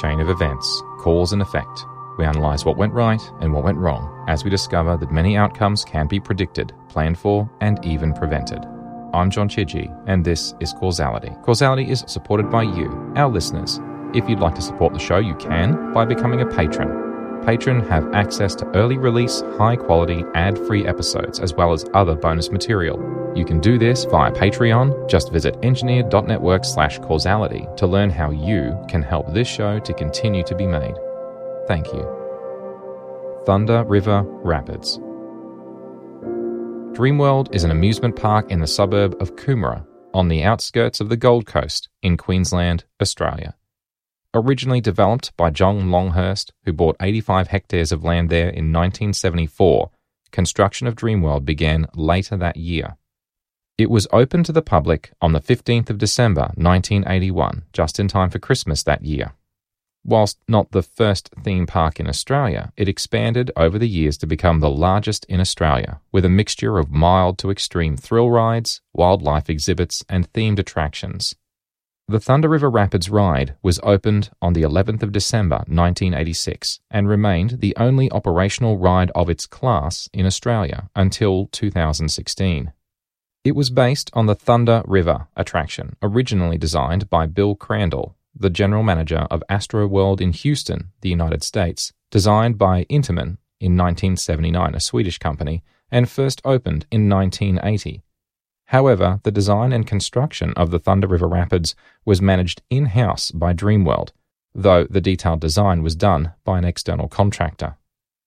chain of events, cause and effect. We analyse what went right and what went wrong as we discover that many outcomes can be predicted, planned for, and even prevented. I'm John Chidgey, and this is Causality. Causality is supported by you, our listeners. If you'd like to support the show, you can by becoming a patron Patron have access to early release, high quality, ad free episodes, as well as other bonus material. You can do this via Patreon. Just visit engineer.network slash causality to learn how you can help this show to continue to be made. Thank you. Thunder River Rapids. Dreamworld is an amusement park in the suburb of Coomera, on the outskirts of the Gold Coast in Queensland, Australia. Originally developed by John Longhurst, who bought 85 hectares of land there in 1974, construction of Dreamworld began later that year. It was opened to the public on the 15th of December 1981, just in time for Christmas that year. Whilst not the first theme park in Australia, it expanded over the years to become the largest in Australia, with a mixture of mild to extreme thrill rides, wildlife exhibits, and themed attractions. The Thunder River Rapids ride was opened on the 11th of December 1986 and remained the only operational ride of its class in Australia until 2016. It was based on the Thunder River attraction, originally designed by Bill Crandall, the general manager of Astro World in Houston, the United States, designed by Intamin in 1979, a Swedish company, and first opened in 1980. However, the design and construction of the Thunder River Rapids was managed in house by Dreamworld, though the detailed design was done by an external contractor.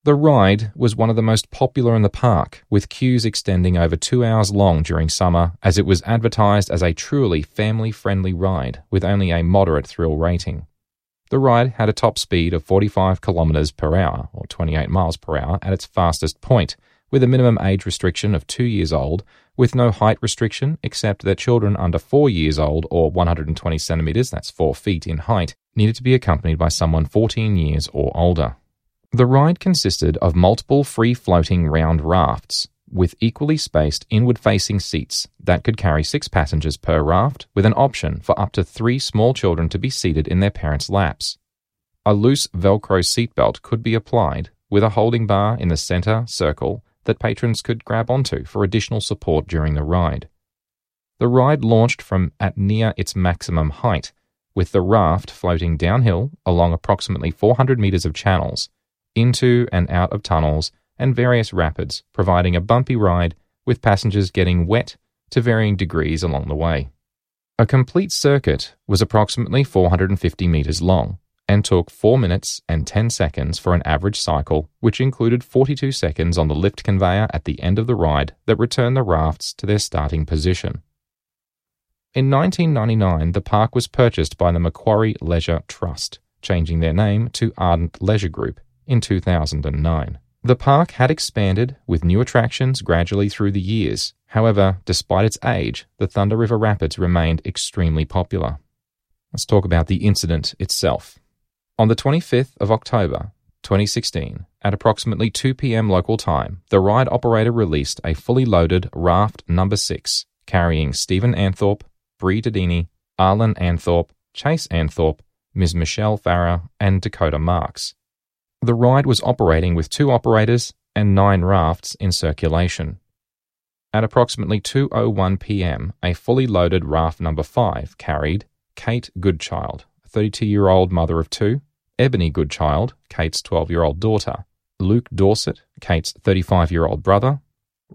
The ride was one of the most popular in the park, with queues extending over two hours long during summer, as it was advertised as a truly family friendly ride with only a moderate thrill rating. The ride had a top speed of 45 kilometers per hour, or 28 miles per hour, at its fastest point, with a minimum age restriction of two years old, with no height restriction except that children under four years old or 120 centimeters, that's four feet in height, needed to be accompanied by someone 14 years or older. The ride consisted of multiple free floating round rafts with equally spaced inward facing seats that could carry six passengers per raft, with an option for up to three small children to be seated in their parents' laps. A loose Velcro seatbelt could be applied, with a holding bar in the center circle that patrons could grab onto for additional support during the ride. The ride launched from at near its maximum height, with the raft floating downhill along approximately 400 meters of channels, into and out of tunnels and various rapids, providing a bumpy ride with passengers getting wet to varying degrees along the way. A complete circuit was approximately 450 meters long, and took 4 minutes and 10 seconds for an average cycle, which included 42 seconds on the lift conveyor at the end of the ride that returned the rafts to their starting position. In 1999, the park was purchased by the Macquarie Leisure Trust, changing their name to Ardent Leisure Group in 2009. The park had expanded with new attractions gradually through the years. However, despite its age, the Thunder River Rapids remained extremely popular. Let's talk about the incident itself. On the 25th of October, 2016, at approximately 2 p.m. local time, the ride operator released a fully loaded raft number 6 carrying Stephen Anthorpe, Bree Dedini, Arlen Anthorpe, Chase Anthorpe, Ms. Michelle Farah, and Dakota Marks. The ride was operating with two operators and nine rafts in circulation. At approximately 2:01 p.m., a fully loaded raft number 5 carried Kate Goodchild, a 32-year-old mother of 2, Ebony Goodchild, Kate's 12 year old daughter, Luke Dorset, Kate's 35 year old brother,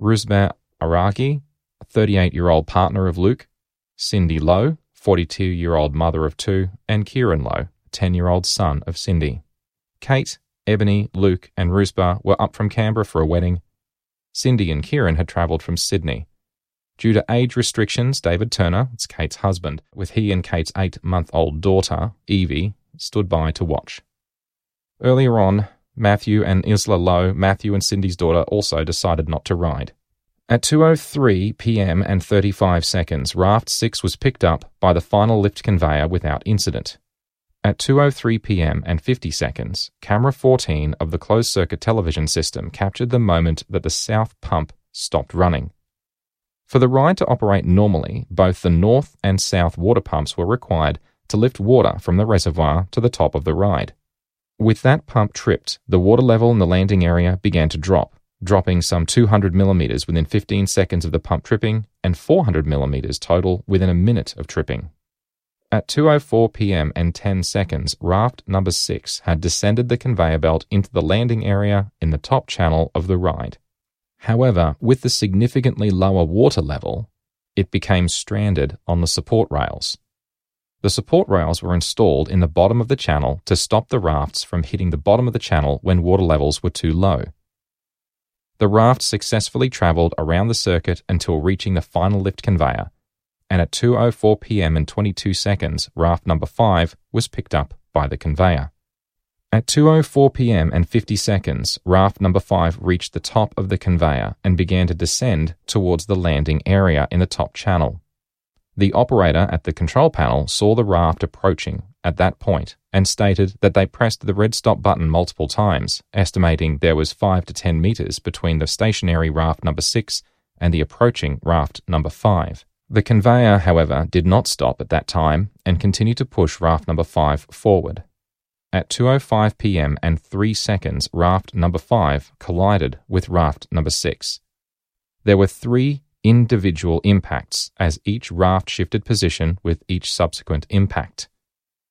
Roozbeh Araghi, 38 year old partner of Luke, Cindy Low, 42 year old mother of two, and Kieran Low, 10 year old son of Cindy. Kate, Ebony, Luke, and Rusba were up from Canberra for a wedding. Cindy and Kieran had travelled from Sydney. Due to age restrictions, David Turner, it's Kate's husband, with he and Kate's eight month old daughter, Evie, stood by to watch. Earlier on, Matthew and Isla Low, Matthew and Cindy's daughter, also decided not to ride. At 2:03 p.m. and 35 seconds, raft 6 was picked up by the final lift conveyor without incident. At 2:03 p.m. and 50 seconds, camera 14 of the closed circuit television system captured the moment that the south pump stopped running. For the ride to operate normally, both the north and south water pumps were required to lift water from the reservoir to the top of the ride. With that pump tripped, the water level in the landing area began to drop, dropping some 200 millimeters within 15 seconds of the pump tripping and 400 millimeters total within a minute of tripping. At 2:04 p.m. and 10 seconds, raft number 6 had descended the conveyor belt into the landing area in the top channel of the ride. However, with the significantly lower water level, it became stranded on the support rails. The support rails were installed in the bottom of the channel to stop the rafts from hitting the bottom of the channel when water levels were too low. The raft successfully travelled around the circuit until reaching the final lift conveyor, and at 2:04 p.m. and 22 seconds, raft number 5 was picked up by the conveyor. At 2:04 p.m. and 50 seconds, raft number 5 reached the top of the conveyor and began to descend towards the landing area in the top channel. The operator at the control panel saw the raft approaching at that point and stated that they pressed the red stop button multiple times, estimating there was 5 to 10 meters between the stationary raft number 6 and the approaching raft number 5. The conveyor, however, did not stop at that time and continued to push raft number 5 forward. At 2:05 p.m. and 3 seconds, raft number 5 collided with raft number 6. There were 3 individual impacts as each raft shifted position with each subsequent impact.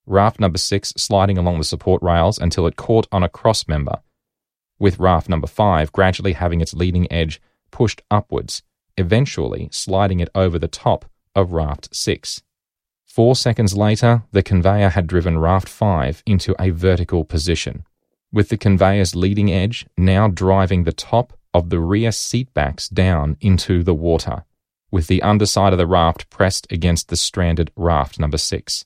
Raft number 6 sliding along the support rails until it caught on a cross member, with raft number 5 gradually having its leading edge pushed upwards, eventually sliding it over the top of raft 6. Four seconds later, the conveyor had driven raft 5 into a vertical position, with the conveyor's leading edge now driving the top of the rear seatbacks down into the water, with the underside of the raft pressed against the stranded raft number six.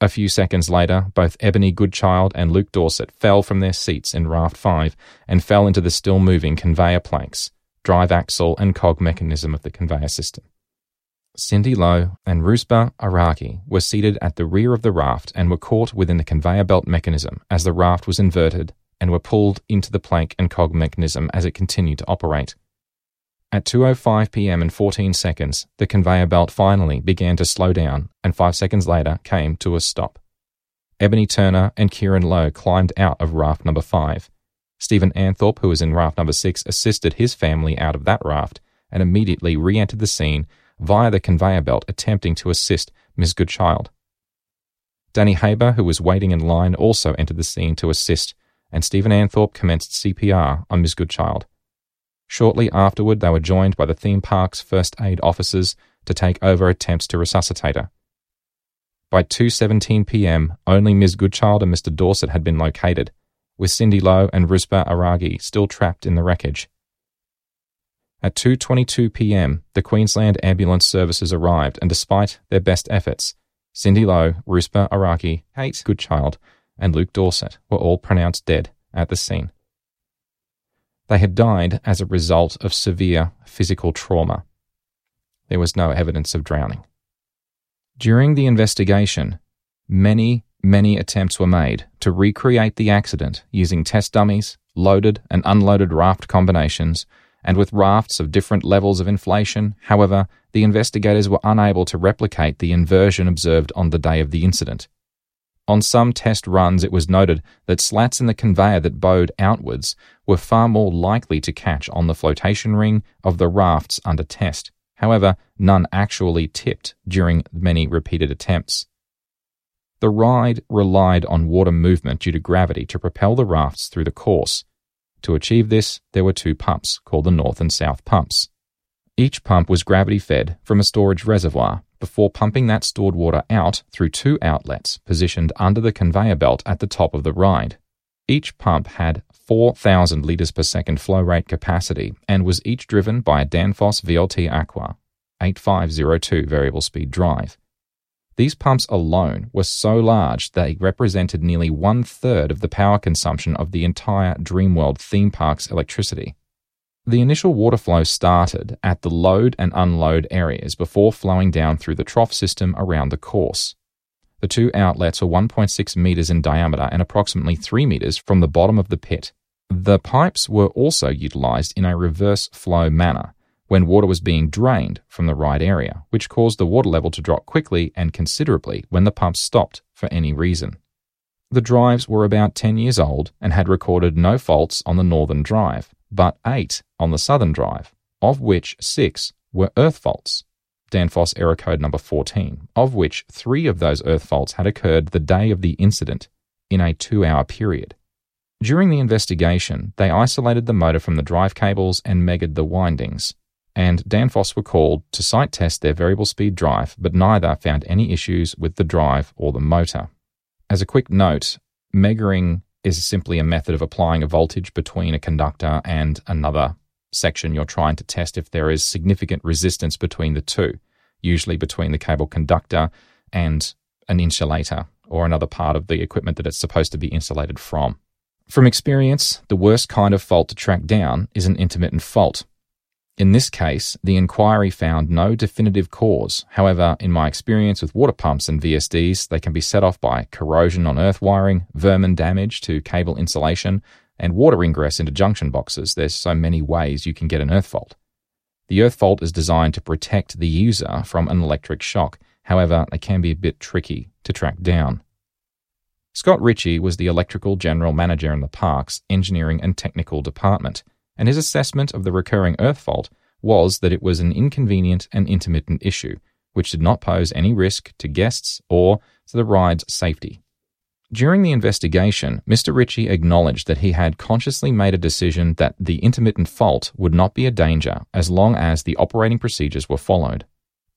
A few seconds later, both Ebony Goodchild and Luke Dorset fell from their seats in raft five and fell into the still moving conveyor planks, drive axle, and cog mechanism of the conveyor system. Cindy Low and Roozbeh Araghi were seated at the rear of the raft and were caught within the conveyor belt mechanism as the raft was inverted and were pulled into the plank and cog mechanism as it continued to operate. At 2:05 p.m. and 14 seconds, the conveyor belt finally began to slow down, and 5 seconds later came to a stop. Ebony Turner and Kieran Low climbed out of raft number 5. Stephen Anthorpe, who was in raft number 6, assisted his family out of that raft and immediately re-entered the scene via the conveyor belt attempting to assist Ms. Goodchild. Danny Haber, who was waiting in line, also entered the scene to assist and Stephen Anthorpe commenced CPR on Miss Goodchild. Shortly afterward, they were joined by the theme park's first aid officers to take over attempts to resuscitate her. By 2:17 p.m., only Ms. Goodchild and Mr. Dorset had been located, with Cindy Low and Roozbeh Araghi still trapped in the wreckage. At 2:22 p.m., the Queensland Ambulance Services arrived, and despite their best efforts, Cindy Low, Roozbeh Araghi, Kate Goodchild, and Luke Dorset were all pronounced dead at the scene. They had died as a result of severe physical trauma. There was no evidence of drowning. During the investigation, many, many attempts were made to recreate the accident using test dummies, loaded and unloaded raft combinations, and with rafts of different levels of inflation. However, the investigators were unable to replicate the inversion observed on the day of the incident. On some test runs, it was noted that slats in the conveyor that bowed outwards were far more likely to catch on the flotation ring of the rafts under test. However, none actually tipped during many repeated attempts. The ride relied on water movement due to gravity to propel the rafts through the course. To achieve this, there were two pumps, called the north and south pumps. Each pump was gravity fed from a storage reservoir before pumping that stored water out through two outlets positioned under the conveyor belt at the top of the ride. Each pump had 4,000 litres per second flow rate capacity and was each driven by a Danfoss VLT Aqua 8502 variable speed drive. These pumps alone were so large they represented nearly one third of the power consumption of the entire Dreamworld theme park's electricity. The initial water flow started at the load and unload areas before flowing down through the trough system around the course. The two outlets are 1.6 metres in diameter and approximately 3 metres from the bottom of the pit. The pipes were also utilised in a reverse flow manner, when water was being drained from the right area, which caused the water level to drop quickly and considerably when the pumps stopped for any reason. The drives were about 10 years old and had recorded no faults on the northern drive, but eight on the southern drive, of which six were earth faults. Danfoss error code number 14, of which three of those earth faults had occurred the day of the incident in a two hour period. During the investigation, they isolated the motor from the drive cables and meggered the windings, and Danfoss were called to site test their variable speed drive, but neither found any issues with the drive or the motor. As a quick note, meggering is simply a method of applying a voltage between a conductor and another section you're trying to test if there is significant resistance between the two, usually between the cable conductor and an insulator or another part of the equipment that it's supposed to be insulated from. From experience, the worst kind of fault to track down is an intermittent fault. In this case, the inquiry found no definitive cause. However, in my experience with water pumps and VSDs, they can be set off by corrosion on earth wiring, vermin damage to cable insulation, and water ingress into junction boxes. There's so many ways you can get an earth fault. The earth fault is designed to protect the user from an electric shock. However, they can be a bit tricky to track down. Scott Ritchie was the electrical general manager in the park's engineering and technical department, and his assessment of the recurring earth fault was that it was an inconvenient and intermittent issue, which did not pose any risk to guests or to the ride's safety. During the investigation, Mr. Ritchie acknowledged that he had consciously made a decision that the intermittent fault would not be a danger as long as the operating procedures were followed.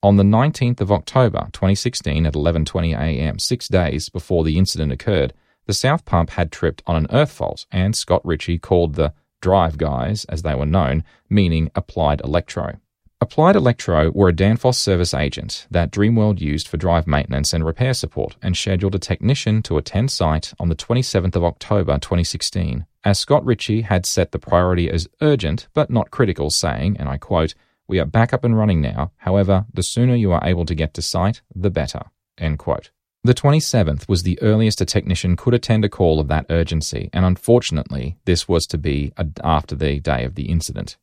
On the 19th of October 2016 at 11:20 a.m., 6 days before the incident occurred, the south pump had tripped on an earth fault and Scott Ritchie called the drive guys as they were known, meaning applied electro. Applied Electro were a Danfoss service agent that Dreamworld used for drive maintenance and repair support and scheduled a technician to attend site on the 27th of October 2016, as Scott Ritchie had set the priority as urgent but not critical, saying, and I quote, We are back up and running now. However, the sooner you are able to get to site, the better. End quote. The 27th was the earliest a technician could attend a call of that urgency, and unfortunately, this was to be after the day of the incident.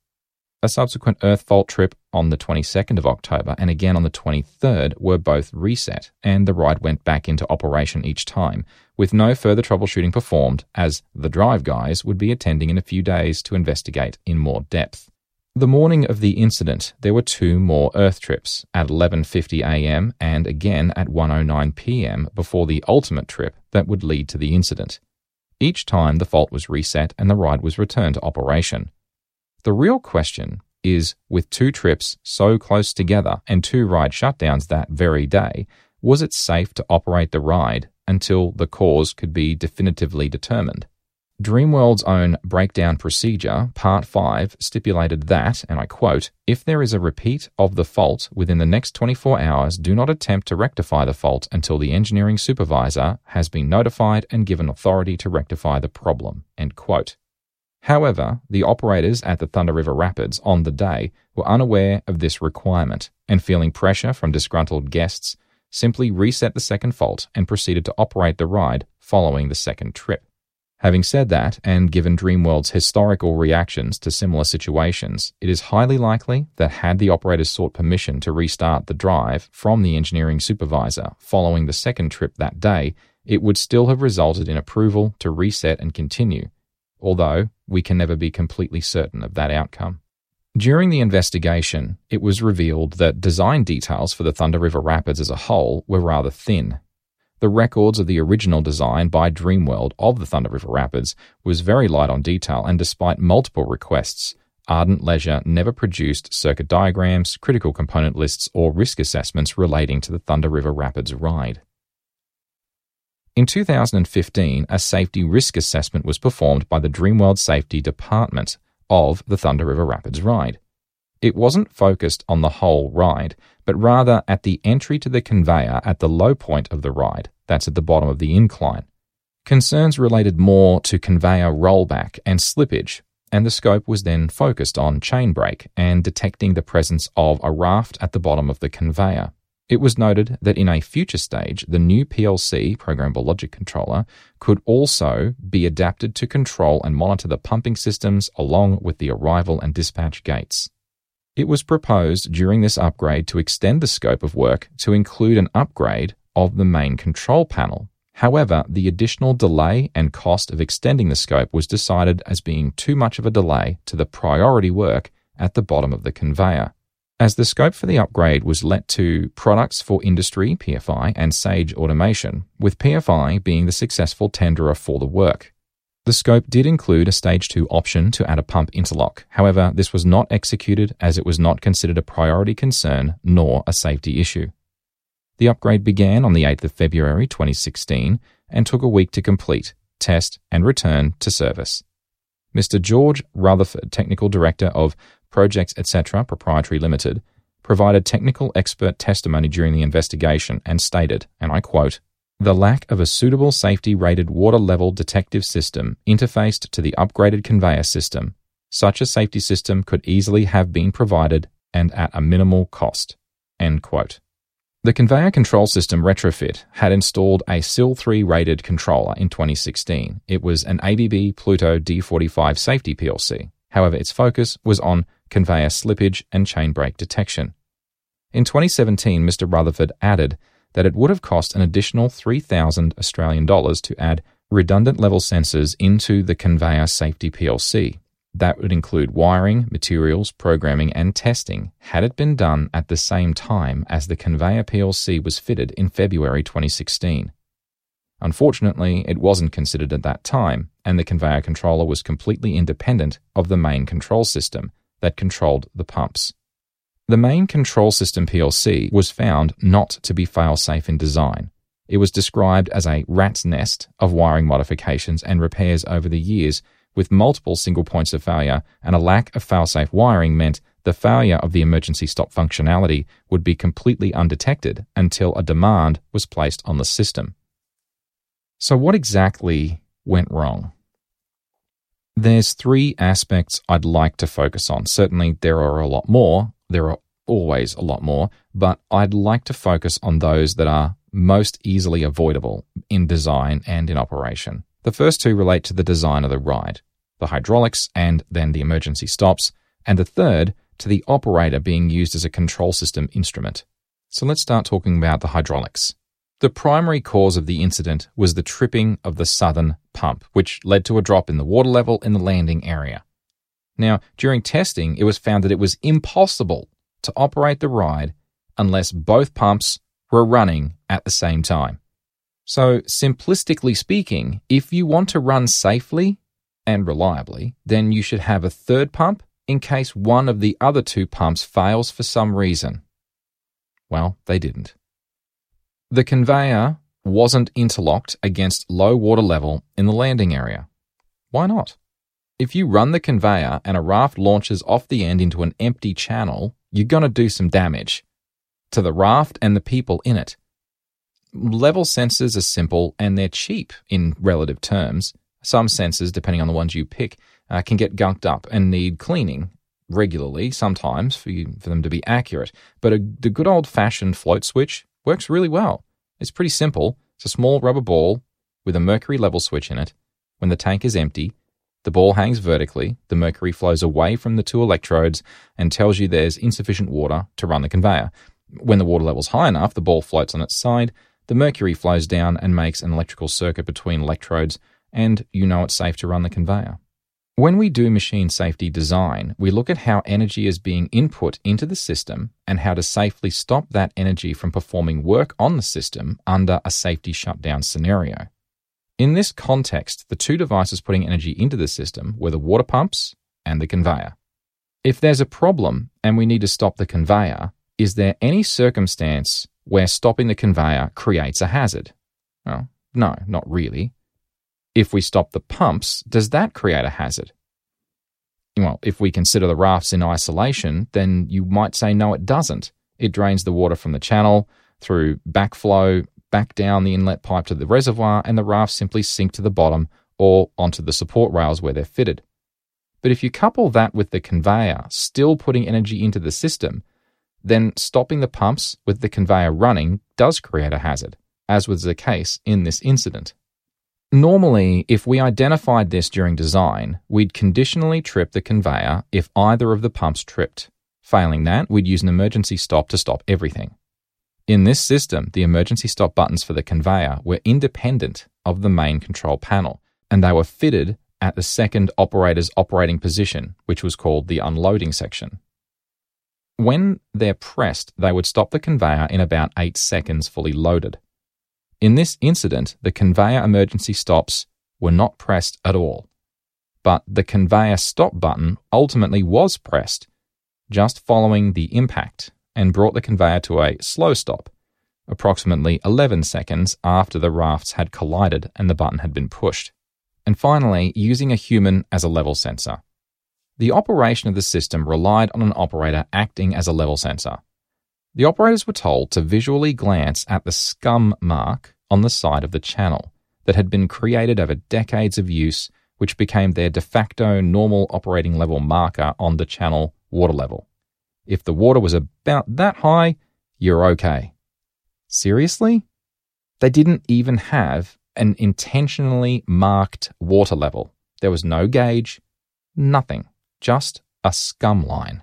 A subsequent Earth fault trip on the 22nd of October and again on the 23rd were both reset, and the ride went back into operation each time, with no further troubleshooting performed, as the drive guys would be attending in a few days to investigate in more depth. The morning of the incident, there were two more Earth trips at 11:50 a.m. and again at 1:09 p.m. before the ultimate trip that would lead to the incident. Each time the fault was reset and the ride was returned to operation. The real question is with two trips so close together and two ride shutdowns that very day, was it safe to operate the ride until the cause could be definitively determined? Dreamworld's own breakdown procedure, Part 5, stipulated that, and I quote, if there is a repeat of the fault within the next 24 hours, do not attempt to rectify the fault until the engineering supervisor has been notified and given authority to rectify the problem. End quote. However, the operators at the Thunder River Rapids on the day were unaware of this requirement and feeling pressure from disgruntled guests, simply reset the second fault and proceeded to operate the ride following the second trip. Having said that, and given Dreamworld's historical reactions to similar situations, it is highly likely that had the operators sought permission to restart the drive from the engineering supervisor following the second trip that day, it would still have resulted in approval to reset and continue, although we can never be completely certain of that outcome. During the investigation, it was revealed that design details for the Thunder River Rapids as a whole were rather thin. The records of the original design by Dreamworld of the Thunder River Rapids was very light on detail, and despite multiple requests, Ardent Leisure never produced circuit diagrams, critical component lists, or risk assessments relating to the Thunder River Rapids ride. In 2015, a safety risk assessment was performed by the Dreamworld Safety Department of the Thunder River Rapids ride. It wasn't focused on the whole ride, but rather at the entry to the conveyor at the low point of the ride, that's at the bottom of the incline. Concerns related more to conveyor rollback and slippage, and the scope was then focused on chain brake and detecting the presence of a raft at the bottom of the conveyor. It was noted that in a future stage, the new PLC, Programmable Logic Controller, could also be adapted to control and monitor the pumping systems along with the arrival and dispatch gates. It was proposed during this upgrade to extend the scope of work to include an upgrade of the main control panel. However, the additional delay and cost of extending the scope was decided as being too much of a delay to the priority work at the bottom of the conveyor. As the scope for the upgrade was let to Products for Industry, PFI, and Sage Automation, with PFI being the successful tenderer for the work. The scope did include a Stage 2 option to add a pump interlock. However, this was not executed as it was not considered a priority concern nor a safety issue. The upgrade began on the 8th of February 2016 and took a week to complete, test, and return to service. Mr. George Rutherford, Technical Director of Projects Etc. Proprietary Limited, provided technical expert testimony during the investigation and stated, and I quote, the lack of a suitable safety rated water level detective system interfaced to the upgraded conveyor system. Such a safety system could easily have been provided and at a minimal cost. End quote. The conveyor control system retrofit had installed a SIL 3 rated controller in 2016. It was an ABB Pluto D45 safety PLC. However, its focus was on conveyor slippage and chain brake detection. In 2017, Mr. Rutherford added that it would have cost an additional 3,000 Australian dollars to add redundant level sensors into the conveyor safety PLC. That would include wiring, materials, programming, and testing had it been done at the same time as the conveyor PLC was fitted in February 2016. Unfortunately, it wasn't considered at that time, and the conveyor controller was completely independent of the main control system that controlled the pumps. The main control system PLC was found not to be fail-safe in design. It was described as a rat's nest of wiring modifications and repairs over the years, with multiple single points of failure, and a lack of fail-safe wiring meant the failure of the emergency stop functionality would be completely undetected until a demand was placed on the system. So, what exactly went wrong? There's three aspects I'd like to focus on. Certainly, there are a lot more, there are always a lot more, but I'd like to focus on those that are most easily avoidable in design and in operation. The first two relate to the design of the ride, the hydraulics and then the emergency stops, and the third to the operator being used as a control system instrument. So let's start talking about the hydraulics. The primary cause of the incident was the tripping of the southern pump, which led to a drop in the water level in the landing area. Now, during testing, it was found that it was impossible to operate the ride unless both pumps were running at the same time. So, simplistically speaking, if you want to run safely and reliably, then you should have a third pump in case one of the other two pumps fails for some reason. Well, they didn't. The conveyor wasn't interlocked against low water level in the landing area. Why not? If you run the conveyor and a raft launches off the end into an empty channel, you're going to do some damage to the raft and the people in it. Level sensors are simple and they're cheap in relative terms. Some sensors, depending on the ones you pick, uh, can get gunked up and need cleaning regularly, sometimes, for, you, for them to be accurate. But a, the good old fashioned float switch works really well. It's pretty simple. It's a small rubber ball with a mercury level switch in it. When the tank is empty, the ball hangs vertically, the mercury flows away from the two electrodes and tells you there's insufficient water to run the conveyor. When the water level's high enough, the ball floats on its side, the mercury flows down and makes an electrical circuit between electrodes, and you know it's safe to run the conveyor. When we do machine safety design, we look at how energy is being input into the system and how to safely stop that energy from performing work on the system under a safety shutdown scenario. In this context, the two devices putting energy into the system were the water pumps and the conveyor. If there's a problem and we need to stop the conveyor, is there any circumstance where stopping the conveyor creates a hazard? Well, no, not really. If we stop the pumps, does that create a hazard? Well, if we consider the rafts in isolation, then you might say no, it doesn't. It drains the water from the channel through backflow back down the inlet pipe to the reservoir, and the rafts simply sink to the bottom or onto the support rails where they're fitted. But if you couple that with the conveyor still putting energy into the system, then stopping the pumps with the conveyor running does create a hazard, as was the case in this incident. Normally, if we identified this during design, we'd conditionally trip the conveyor if either of the pumps tripped. Failing that, we'd use an emergency stop to stop everything. In this system, the emergency stop buttons for the conveyor were independent of the main control panel, and they were fitted at the second operator's operating position, which was called the unloading section. When they're pressed, they would stop the conveyor in about 8 seconds fully loaded. In this incident, the conveyor emergency stops were not pressed at all, but the conveyor stop button ultimately was pressed just following the impact and brought the conveyor to a slow stop, approximately 11 seconds after the rafts had collided and the button had been pushed. And finally, using a human as a level sensor. The operation of the system relied on an operator acting as a level sensor. The operators were told to visually glance at the scum mark on the side of the channel that had been created over decades of use, which became their de facto normal operating level marker on the channel water level. If the water was about that high, you're okay. Seriously? They didn't even have an intentionally marked water level. There was no gauge, nothing, just a scum line.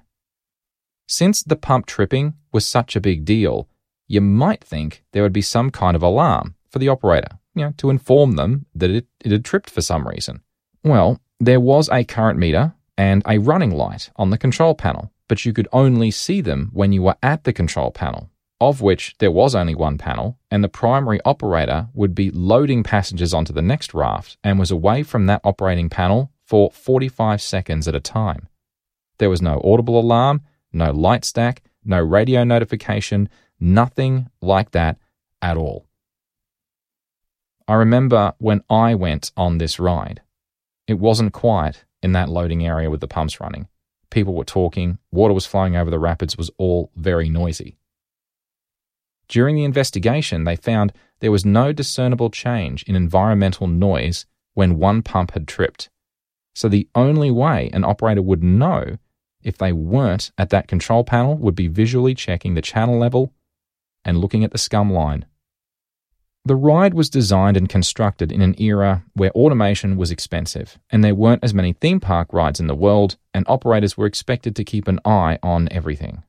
Since the pump tripping was such a big deal, you might think there would be some kind of alarm for the operator, you know, to inform them that it, it had tripped for some reason. Well, there was a current meter and a running light on the control panel, but you could only see them when you were at the control panel, of which there was only one panel, and the primary operator would be loading passengers onto the next raft and was away from that operating panel for 45 seconds at a time. There was no audible alarm, no light stack, no radio notification, nothing like that at all. I remember when I went on this ride. It wasn't quiet in that loading area with the pumps running. People were talking, water was flowing over the rapids, was all very noisy. During the investigation, they found there was no discernible change in environmental noise when one pump had tripped. So the only way an operator would know if they weren't at that control panel would be visually checking the channel level and looking at the scum line. The ride was designed and constructed in an era where automation was expensive, and there weren't as many theme park rides in the world, and operators were expected to keep an eye on everything.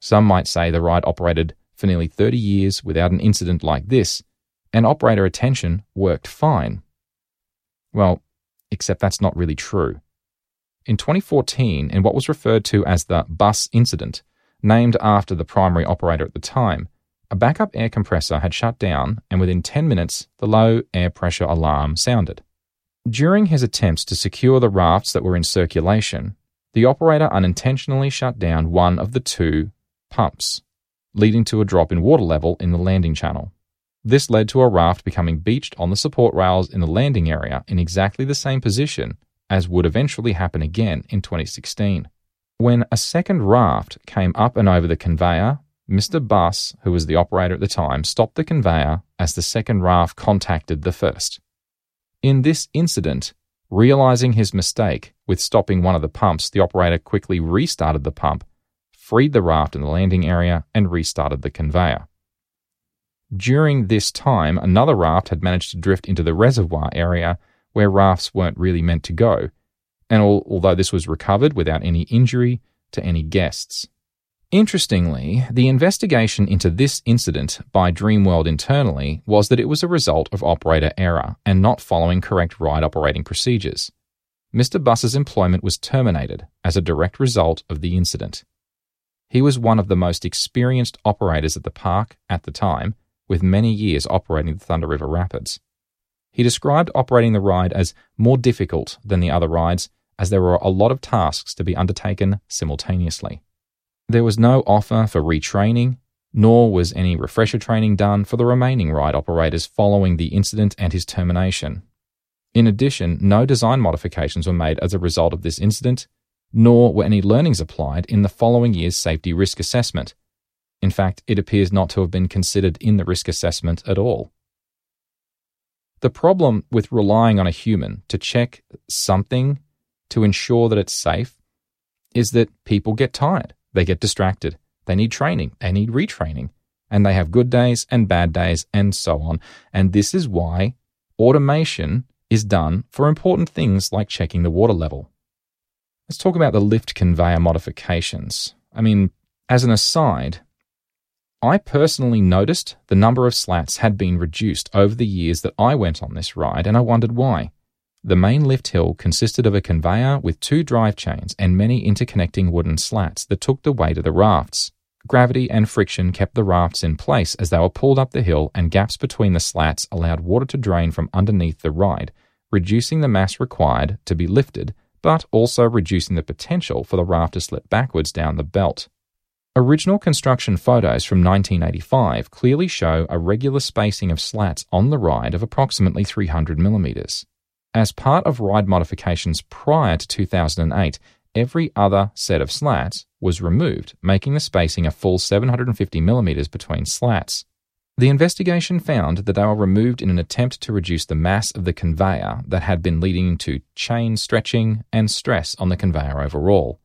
Some might say the ride operated for nearly 30 years without an incident like this, and operator attention worked fine. Well, except that's not really true. In 2014, in what was referred to as the Buss incident, named after the primary operator at the time, a backup air compressor had shut down, and within 10 minutes, the low air pressure alarm sounded. During his attempts to secure the rafts that were in circulation, the operator unintentionally shut down one of the two pumps, leading to a drop in water level in the landing channel. This led to a raft becoming beached on the support rails in the landing area in exactly the same position as would eventually happen again in 2016. When a second raft came up and over the conveyor Mr. Buss, who was the operator at the time, stopped the conveyor as the second raft contacted the first. In this incident, realizing his mistake with stopping one of the pumps, the operator quickly restarted the pump, freed the raft in the landing area, and restarted the conveyor. During this time, another raft had managed to drift into the reservoir area where rafts weren't really meant to go, and although this was recovered without any injury to any guests. Interestingly, the investigation into this incident by Dreamworld internally was that it was a result of operator error and not following correct ride operating procedures. Mr. Buss's employment was terminated as a direct result of the incident. He was one of the most experienced operators at the park at the time, with many years operating the Thunder River Rapids. He described operating the ride as more difficult than the other rides, as there were a lot of tasks to be undertaken simultaneously. There was no offer for retraining, nor was any refresher training done for the remaining ride operators following the incident and his termination. In addition, no design modifications were made as a result of this incident, nor were any learnings applied in the following year's safety risk assessment. In fact, it appears not to have been considered in the risk assessment at all. The problem with relying on a human to check something to ensure that it's safe is that people get tired. They get distracted. They need training. They need retraining. And they have good days and bad days and so on. And this is why automation is done for important things like checking the water level. Let's talk about the lift conveyor modifications. I mean, as an aside, I personally noticed the number of slats had been reduced over the years that I went on this ride, and I wondered why. The main lift hill consisted of a conveyor with two drive chains and many interconnecting wooden slats that took the weight of the rafts. Gravity and friction kept the rafts in place as they were pulled up the hill, and gaps between the slats allowed water to drain from underneath the ride, reducing the mass required to be lifted, but also reducing the potential for the raft to slip backwards down the belt. Original construction photos from 1985 clearly show a regular spacing of slats on the ride of approximately 300 millimeters. As part of ride modifications prior to 2008, every other set of slats was removed, making the spacing a full 750 millimeters between slats. The investigation found that they were removed in an attempt to reduce the mass of the conveyor that had been leading to chain stretching and stress on the conveyor overall.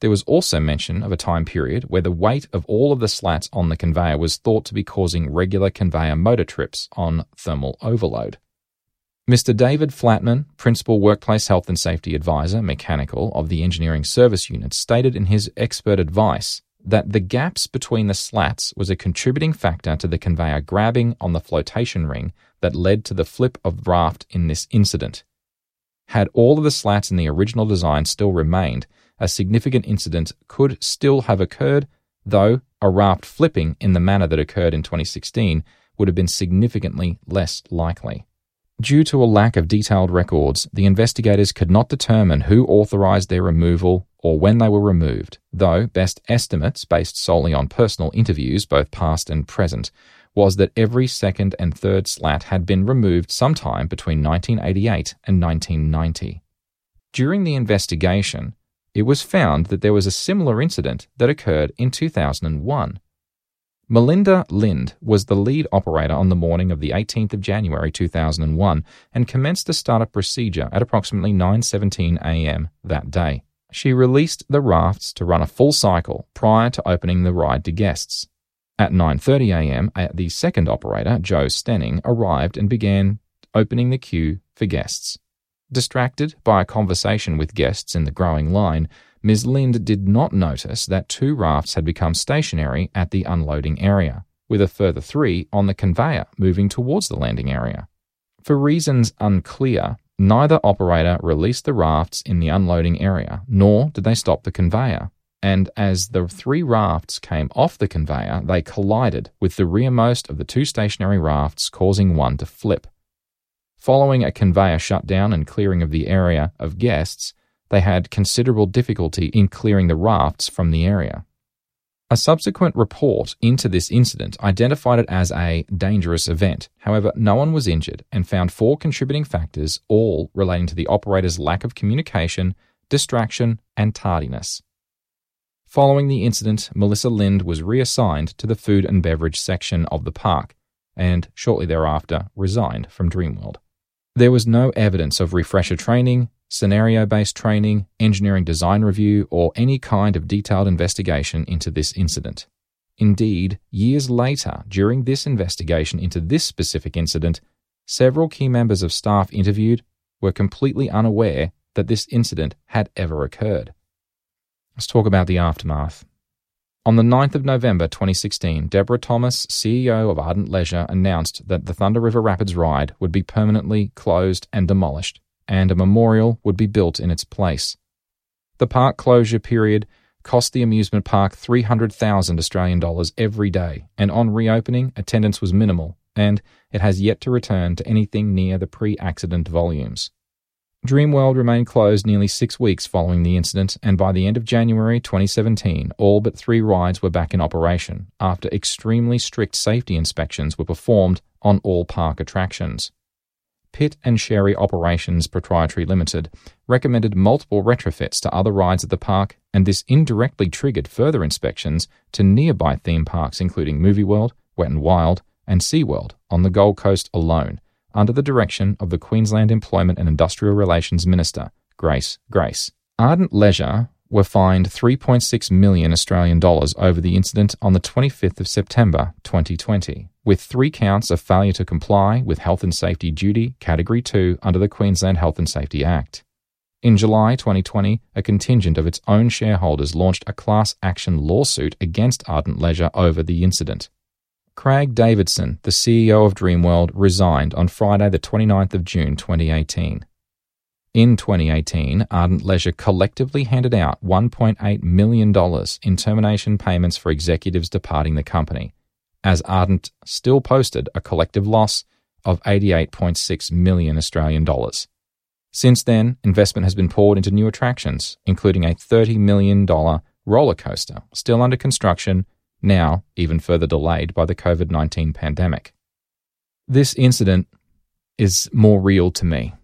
There was also mention of a time period where the weight of all of the slats on the conveyor was thought to be causing regular conveyor motor trips on thermal overload. Mr. David Flatman, Principal Workplace Health and Safety Advisor, Mechanical of the Engineering Service Unit, stated in his expert advice that the gaps between the slats was a contributing factor to the conveyor grabbing on the flotation ring that led to the flip of raft in this incident. Had all of the slats in the original design still remained, a significant incident could still have occurred, though a raft flipping in the manner that occurred in 2016 would have been significantly less likely. Due to a lack of detailed records, the investigators could not determine who authorized their removal or when they were removed, though best estimates, based solely on personal interviews, both past and present, was that every second and third slat had been removed sometime between 1988 and 1990. During the investigation, it was found that there was a similar incident that occurred in 2001. Melinda Lind was the lead operator on the morning of the 18th of January 2001 and commenced a startup procedure at approximately 9:17 a.m. that day. She released the rafts to run a full cycle prior to opening the ride to guests. At 9:30 a.m., the second operator, Joe Stenning, arrived and began opening the queue for guests. Distracted by a conversation with guests in the growing line, Ms. Lind did not notice that two rafts had become stationary at the unloading area, with a further three on the conveyor moving towards the landing area. For reasons unclear, neither operator released the rafts in the unloading area, nor did they stop the conveyor. And as the three rafts came off the conveyor, they collided with the rearmost of the two stationary rafts, causing one to flip. Following a conveyor shutdown and clearing of the area of guests, they had considerable difficulty in clearing the rafts from the area. A subsequent report into this incident identified it as a dangerous event. However, no one was injured and found four contributing factors, all relating to the operator's lack of communication, distraction, and tardiness. Following the incident, Melissa Lind was reassigned to the food and beverage section of the park and shortly thereafter resigned from Dreamworld. There was no evidence of refresher training, scenario based training, engineering design review, or any kind of detailed investigation into this incident. Indeed, years later, during this investigation into this specific incident, several key members of staff interviewed were completely unaware that this incident had ever occurred. Let's talk about the aftermath. On the 9th of November 2016, Deborah Thomas, CEO of Ardent Leisure, announced that the Thunder River Rapids ride would be permanently closed and demolished, and a memorial would be built in its place. The park closure period cost the amusement park 300,000 Australian dollars every day, and on reopening, attendance was minimal, and it has yet to return to anything near the pre accident volumes. Dreamworld remained closed nearly six weeks following the incident, and by the end of January 2017, all but three rides were back in operation after extremely strict safety inspections were performed on all park attractions. Pitt and Sherry Operations Proprietary Limited recommended multiple retrofits to other rides at the park, and this indirectly triggered further inspections to nearby theme parks including Movie World, Wet and Wild, and SeaWorld on the Gold Coast alone under the direction of the Queensland Employment and Industrial Relations Minister, Grace Grace. Ardent Leisure were fined 3.6 million Australian dollars over the incident on the 25th of September 2020, with three counts of failure to comply with health and safety duty category 2 under the Queensland Health and Safety Act. In July 2020, a contingent of its own shareholders launched a class action lawsuit against Ardent Leisure over the incident. Craig Davidson, the CEO of Dreamworld, resigned on Friday, the 29th of June 2018. In 2018, Ardent Leisure collectively handed out $1.8 million in termination payments for executives departing the company, as Ardent still posted a collective loss of 88.6 million Australian dollars. Since then, investment has been poured into new attractions, including a $30 million roller coaster, still under construction, now even further delayed by the COVID 19 pandemic. This incident is more real to me.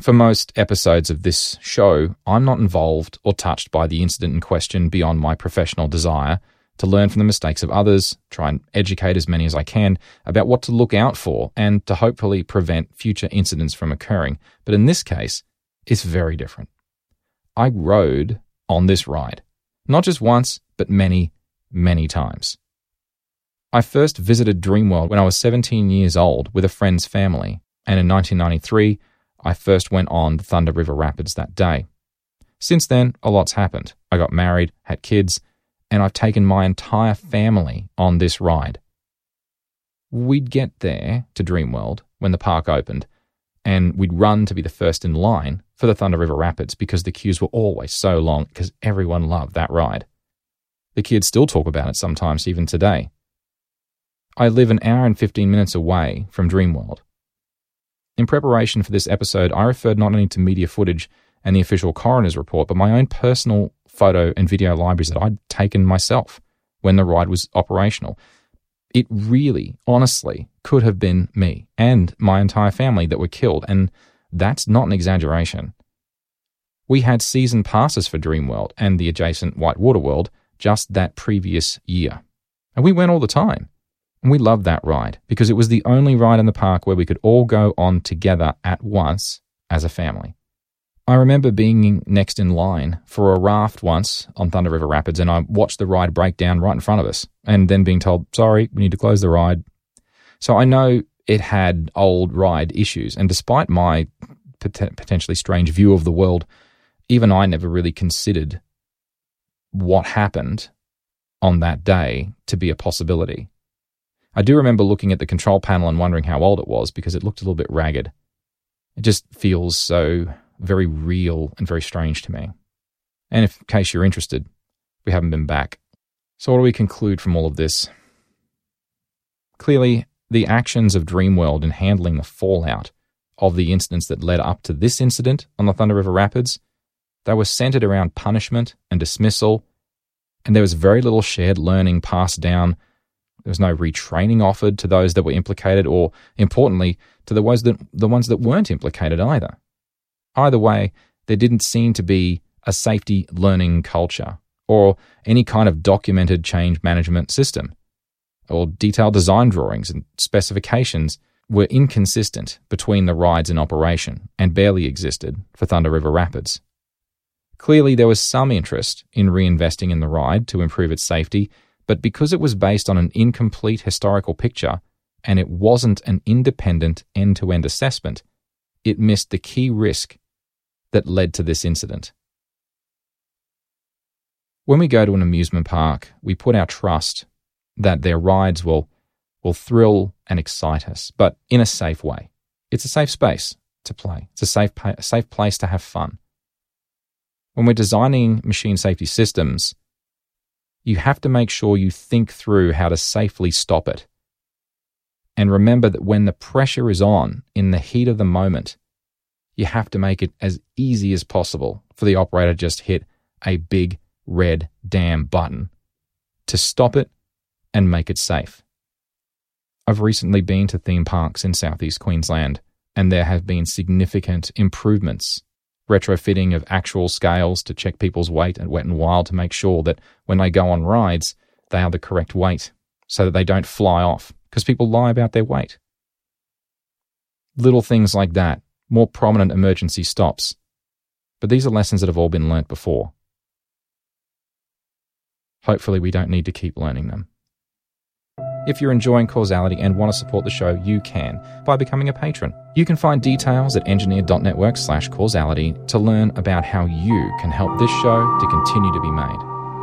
For most episodes of this show, I'm not involved or touched by the incident in question beyond my professional desire to learn from the mistakes of others, try and educate as many as I can about what to look out for, and to hopefully prevent future incidents from occurring. But in this case, it's very different. I rode on this ride, not just once, but many, many times. I first visited Dreamworld when I was 17 years old with a friend's family, and in 1993, I first went on the Thunder River Rapids that day. Since then, a lot's happened. I got married, had kids, and I've taken my entire family on this ride. We'd get there to Dreamworld when the park opened, and we'd run to be the first in line for the Thunder River Rapids because the queues were always so long because everyone loved that ride. The kids still talk about it sometimes, even today. I live an hour and 15 minutes away from Dreamworld. In preparation for this episode, I referred not only to media footage and the official coroner's report, but my own personal photo and video libraries that I'd taken myself when the ride was operational. It really, honestly, could have been me and my entire family that were killed, and that's not an exaggeration. We had season passes for Dreamworld and the adjacent Whitewater World just that previous year. And we went all the time. And we loved that ride because it was the only ride in the park where we could all go on together at once as a family. I remember being next in line for a raft once on Thunder River Rapids, and I watched the ride break down right in front of us, and then being told, sorry, we need to close the ride. So I know it had old ride issues, and despite my pot- potentially strange view of the world, even I never really considered what happened on that day to be a possibility. I do remember looking at the control panel and wondering how old it was because it looked a little bit ragged. It just feels so very real and very strange to me. And if, in case you're interested, we haven't been back. So, what do we conclude from all of this? Clearly, the actions of Dreamworld in handling the fallout of the incidents that led up to this incident on the Thunder River Rapids, they were centered around punishment and dismissal, and there was very little shared learning passed down. There was no retraining offered to those that were implicated, or importantly, to the ones that, the ones that weren't implicated either. Either way, there didn't seem to be a safety learning culture or any kind of documented change management system, or detailed design drawings and specifications were inconsistent between the rides in operation and barely existed for Thunder River Rapids. Clearly, there was some interest in reinvesting in the ride to improve its safety, but because it was based on an incomplete historical picture and it wasn't an independent end to end assessment, it missed the key risk that led to this incident. When we go to an amusement park, we put our trust that their rides will, will thrill and excite us, but in a safe way. It's a safe space to play, it's a safe, safe place to have fun. When we're designing machine safety systems, you have to make sure you think through how to safely stop it. And remember that when the pressure is on in the heat of the moment, you have to make it as easy as possible for the operator to just hit a big red damn button to stop it and make it safe. I've recently been to theme parks in southeast Queensland, and there have been significant improvements. Retrofitting of actual scales to check people's weight at Wet and Wild to make sure that when they go on rides, they are the correct weight so that they don't fly off because people lie about their weight. Little things like that more prominent emergency stops. But these are lessons that have all been learnt before. Hopefully, we don't need to keep learning them. If you're enjoying Causality and want to support the show, you can by becoming a patron. You can find details at engineered.network slash causality to learn about how you can help this show to continue to be made.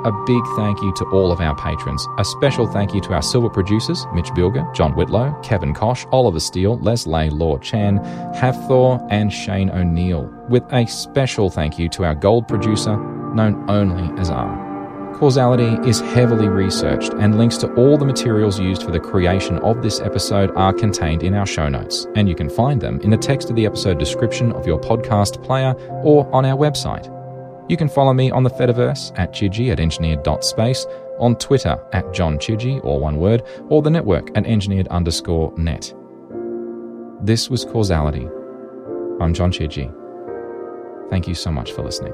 A big thank you to all of our patrons. A special thank you to our silver producers, Mitch Bilger, John Whitlow, Kevin Kosh, Oliver Steele, Leslie Law Chan, Havthor, and Shane O'Neill, with a special thank you to our gold producer, known only as R. Causality is heavily researched, and links to all the materials used for the creation of this episode are contained in our show notes, and you can find them in the text of the episode description of your podcast player or on our website. You can follow me on the Fediverse at Chidgey at engineered.space, on Twitter at John Chidgey, or one word, or the network at engineered underscore net. This was Causality. I'm John Chidgey. Thank you so much for listening.